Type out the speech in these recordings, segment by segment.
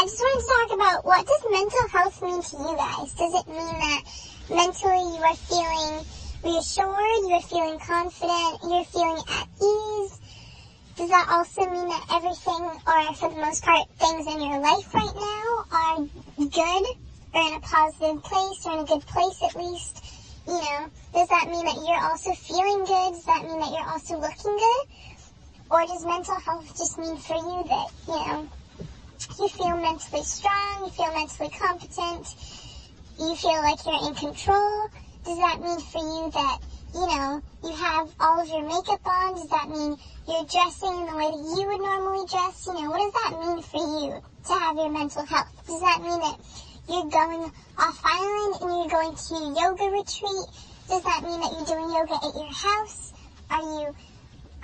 I just wanted to talk about what does mental health mean to you guys? Does it mean that mentally you are feeling reassured, you're feeling confident, you're feeling at ease? Does that also mean that everything, or for the most part, things in your life right now are good, or in a positive place, or in a good place at least? You know, does that mean that you're also feeling good? Does that mean that you're also looking good? Or does mental health just mean for you that, you know, you feel mentally strong, you feel mentally competent, you feel like you're in control? Does that mean for you that, you know, you have all of your makeup on? Does that mean you're dressing in the way that you would normally dress? You know, what does that mean for you to have your mental health? Does that mean that you're going off island and you're going to yoga retreat? Does that mean that you're doing yoga at your house? Are you,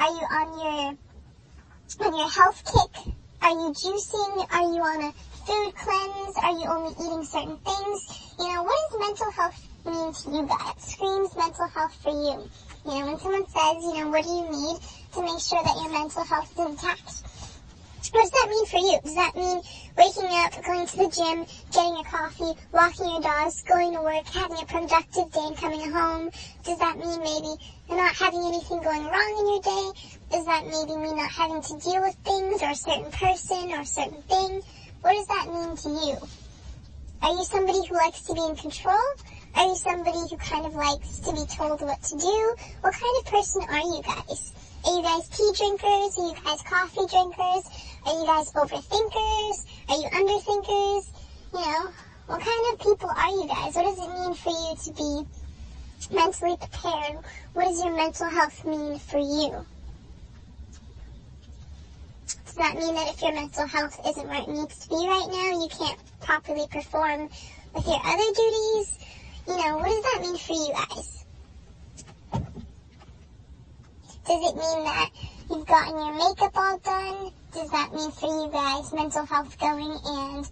are you on your, on your health kick? Are you juicing? Are you on a food cleanse? Are you only eating certain things? You know, what does mental health mean to you guys? Screams mental health for you. You know, when someone says, you know, what do you need to make sure that your mental health is intact? What does that mean for you? Does that mean waking up, going to the gym, getting a coffee, walking your dogs, going to work, having a productive day and coming home? Does that mean maybe not having anything going wrong in your day? Does that maybe mean not having to deal with things or a certain person or a certain thing? What does that mean to you? Are you somebody who likes to be in control? Are you somebody who kind of likes to be told what to do? What kind of person are you guys? Are you guys tea drinkers? Are you guys coffee drinkers? Are you guys overthinkers? Are you underthinkers? You know, what kind of people are you guys? What does it mean for you to be mentally prepared? What does your mental health mean for you? Does that mean that if your mental health isn't where it needs to be right now, you can't properly perform with your other duties? You know, what does that mean for you guys? Does it mean that you've gotten your makeup all done? Does that mean for you guys mental health going and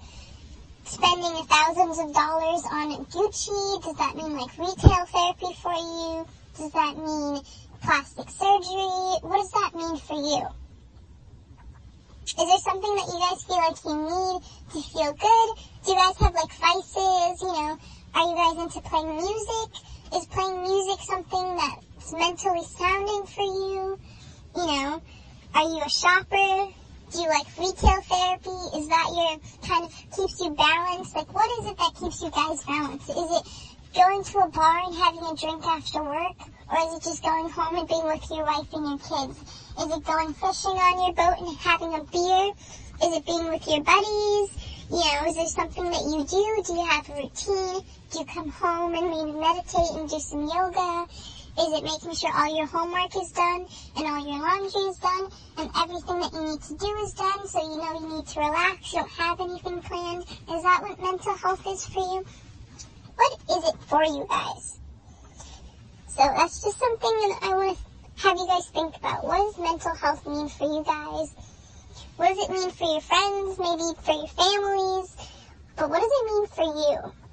spending thousands of dollars on Gucci? Does that mean like retail therapy for you? Does that mean plastic surgery? What does that mean for you? Is there something that you guys feel like you need to feel good? Do you guys have like vices? You know, are you guys into playing music? Is playing music something mentally sounding for you? You know, are you a shopper? Do you like retail therapy? Is that your kind of keeps you balanced? Like what is it that keeps you guys balanced? Is it going to a bar and having a drink after work? Or is it just going home and being with your wife and your kids? Is it going fishing on your boat and having a beer? Is it being with your buddies? You know, is there something that you do? Do you have a routine? Do you come home and maybe meditate and do some yoga? Is it making sure all your homework is done and all your laundry is done and everything that you need to do is done so you know you need to relax, you don't have anything planned? Is that what mental health is for you? What is it for you guys? So that's just something that I want to have you guys think about. What does mental health mean for you guys? What does it mean for your friends, maybe for your families? But what does it mean for you?